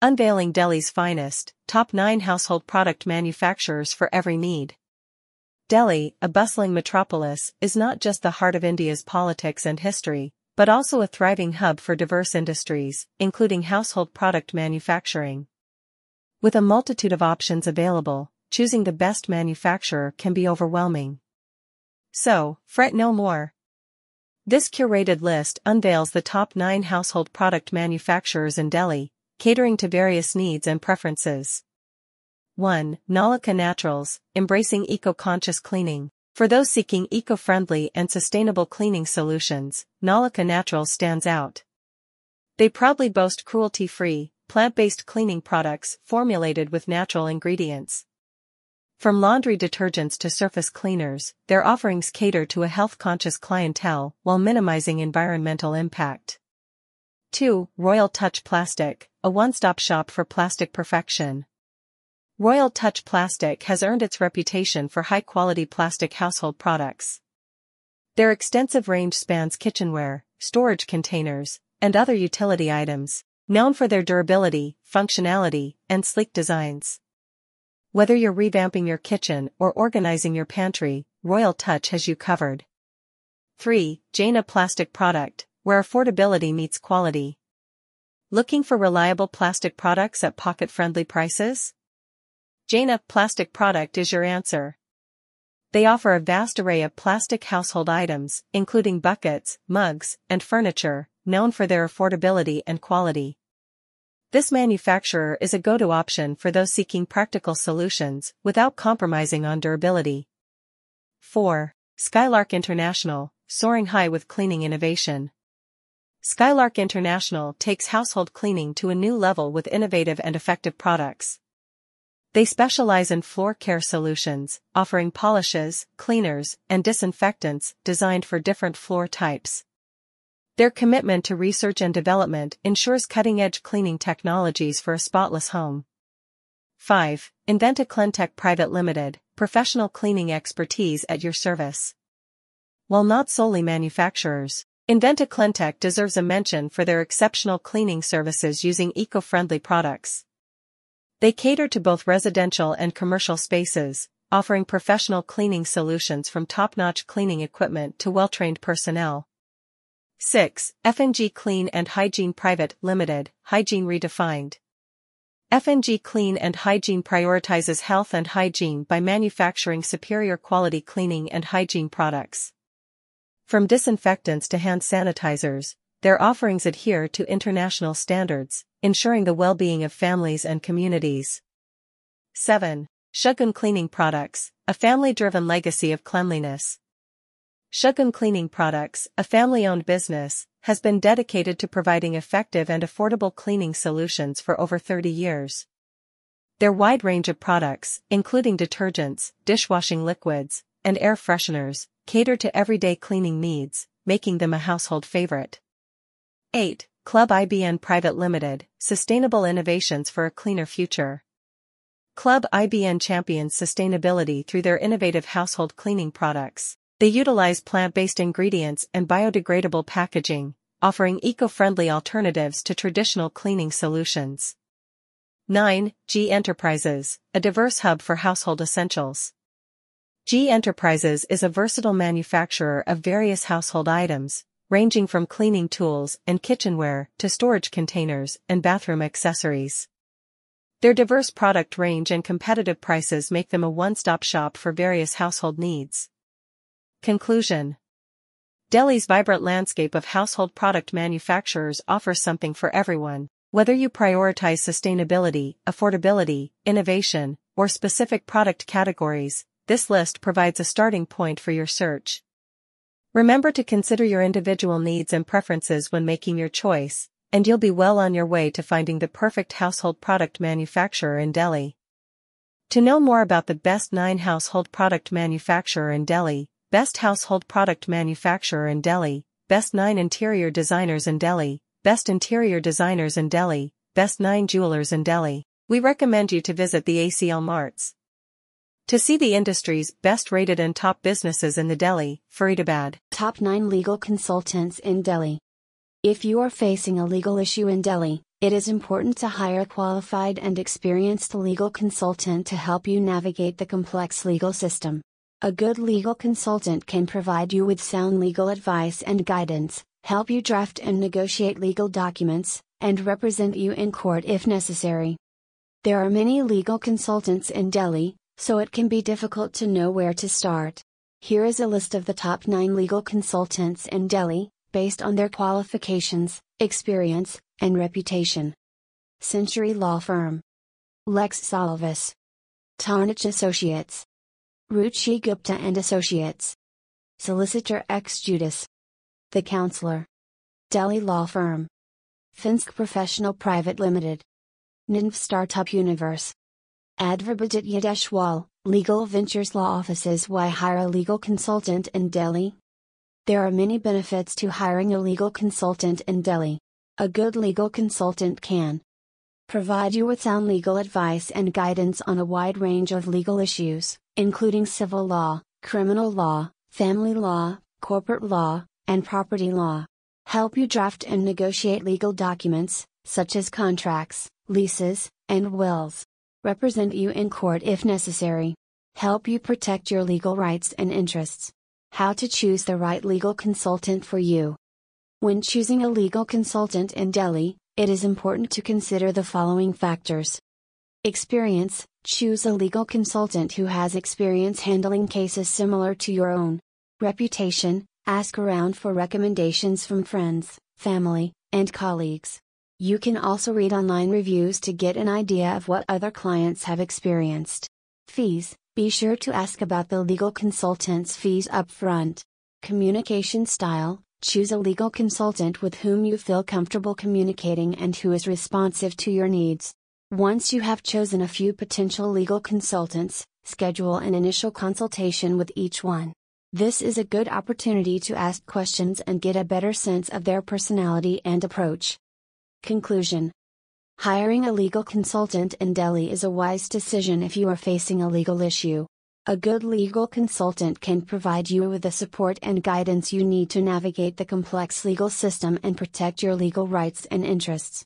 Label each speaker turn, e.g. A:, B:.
A: Unveiling Delhi's finest, top 9 household product manufacturers for every need. Delhi, a bustling metropolis, is not just the heart of India's politics and history, but also a thriving hub for diverse industries, including household product manufacturing. With a multitude of options available, choosing the best manufacturer can be overwhelming. So, fret no more. This curated list unveils the top 9 household product manufacturers in Delhi, catering to various needs and preferences. 1. Nalika Naturals, embracing eco-conscious cleaning. For those seeking eco-friendly and sustainable cleaning solutions, Nalika Naturals stands out. They proudly boast cruelty-free, plant-based cleaning products formulated with natural ingredients. From laundry detergents to surface cleaners, their offerings cater to a health-conscious clientele while minimizing environmental impact. 2. Royal Touch Plastic, a one-stop shop for plastic perfection. Royal Touch Plastic has earned its reputation for high-quality plastic household products. Their extensive range spans kitchenware, storage containers, and other utility items, known for their durability, functionality, and sleek designs. Whether you're revamping your kitchen or organizing your pantry, Royal Touch has you covered. 3. Jaina Plastic Product, where affordability meets quality. Looking for reliable plastic products at pocket-friendly prices? Jaina Plastic Product is your answer. They offer a vast array of plastic household items, including buckets, mugs, and furniture, known for their affordability and quality. This manufacturer is a go-to option for those seeking practical solutions without compromising on durability. 4. Skylark International, soaring high with cleaning innovation. Skylark International takes household cleaning to a new level with innovative and effective products. They specialize in floor care solutions, offering polishes, cleaners, and disinfectants designed for different floor types. Their commitment to research and development ensures cutting-edge cleaning technologies for a spotless home. 5. Inventa Cleantech Private Limited, professional cleaning expertise at your service. While not solely manufacturers, Inventa Cleantech deserves a mention for their exceptional cleaning services using eco-friendly products. They cater to both residential and commercial spaces, offering professional cleaning solutions from top-notch cleaning equipment to well-trained personnel. 6. FNG Clean and Hygiene Private Limited, Hygiene Redefined. FNG Clean and Hygiene prioritizes health and hygiene by manufacturing superior quality cleaning and hygiene products. From disinfectants to hand sanitizers, their offerings adhere to international standards, ensuring the well-being of families and communities. 7. Shogun Cleaning Products, a family-driven legacy of cleanliness. Shogun Cleaning Products, a family-owned business, has been dedicated to providing effective and affordable cleaning solutions for over 30 years. Their wide range of products, including detergents, dishwashing liquids, and air fresheners, cater to everyday cleaning needs, making them a household favorite. 8. Club IBN Private Limited, Sustainable Innovations for a Cleaner Future. Club IBN champions sustainability through their innovative household cleaning products. They utilize plant-based ingredients and biodegradable packaging, offering eco-friendly alternatives to traditional cleaning solutions. 9. G Enterprises, a diverse hub for household essentials. G Enterprises is a versatile manufacturer of various household items, ranging from cleaning tools and kitchenware to storage containers and bathroom accessories. Their diverse product range and competitive prices make them a one-stop shop for various household needs. Conclusion Delhi's vibrant landscape of household product manufacturers offers something for everyone. Whether you prioritize sustainability, affordability, innovation, or specific product categories, this list provides a starting point for your search. Remember to consider your individual needs and preferences when making your choice, and you'll be well on your way to finding the perfect household product manufacturer in Delhi. To know more about the best 9 household product manufacturer in Delhi, Best Household Product Manufacturer in Delhi, Best 9 Interior Designers in Delhi, Best Interior Designers in Delhi, Best 9 Jewelers in Delhi. We recommend you to visit the ACL Marts. To see the industry's best rated and top businesses in the Delhi, Faridabad.
B: Top 9 legal consultants in Delhi. If you are facing a legal issue in Delhi, It is important to hire a qualified and experienced legal consultant to help you navigate the complex legal system. A good legal consultant can provide you with sound legal advice and guidance, help you draft and negotiate legal documents, and represent you in court if necessary. There are many legal consultants in Delhi, so it can be difficult to know where to start. Here is a list of the top 9 legal consultants in Delhi, based on their qualifications, experience, and reputation. Century Law Firm. Lex Salvis. Tarnich Associates. Ruchi Gupta and Associates. Solicitor ex Judas The Counselor. Delhi Law Firm. Finsk Professional Private Limited. NINV Startup Universe. Advarbudget Yadeshwal, Legal Ventures Law Offices Why hire a legal consultant in Delhi? There are many benefits to hiring a legal consultant in Delhi. A good legal consultant can provide you with sound legal advice and guidance on a wide range of legal issues, including civil law, criminal law, family law, corporate law, and property law. Help you draft and negotiate legal documents, such as contracts, leases, and wills. Represent you in court if necessary. Help you protect your legal rights and interests. How to choose the right legal consultant for you. When choosing a legal consultant in Delhi, it is important to consider the following factors. Experience Choose a legal consultant who has experience handling cases similar to your own. Reputation Ask around for recommendations from friends, family, and colleagues. You can also read online reviews to get an idea of what other clients have experienced. Fees Be sure to ask about the legal consultant's fees upfront. Communication style Choose a legal consultant with whom you feel comfortable communicating and who is responsive to your needs. Once you have chosen a few potential legal consultants, schedule an initial consultation with each one. This is a good opportunity to ask questions and get a better sense of their personality and approach. Conclusion Hiring a legal consultant in Delhi is a wise decision if you are facing a legal issue. A good legal consultant can provide you with the support and guidance you need to navigate the complex legal system and protect your legal rights and interests.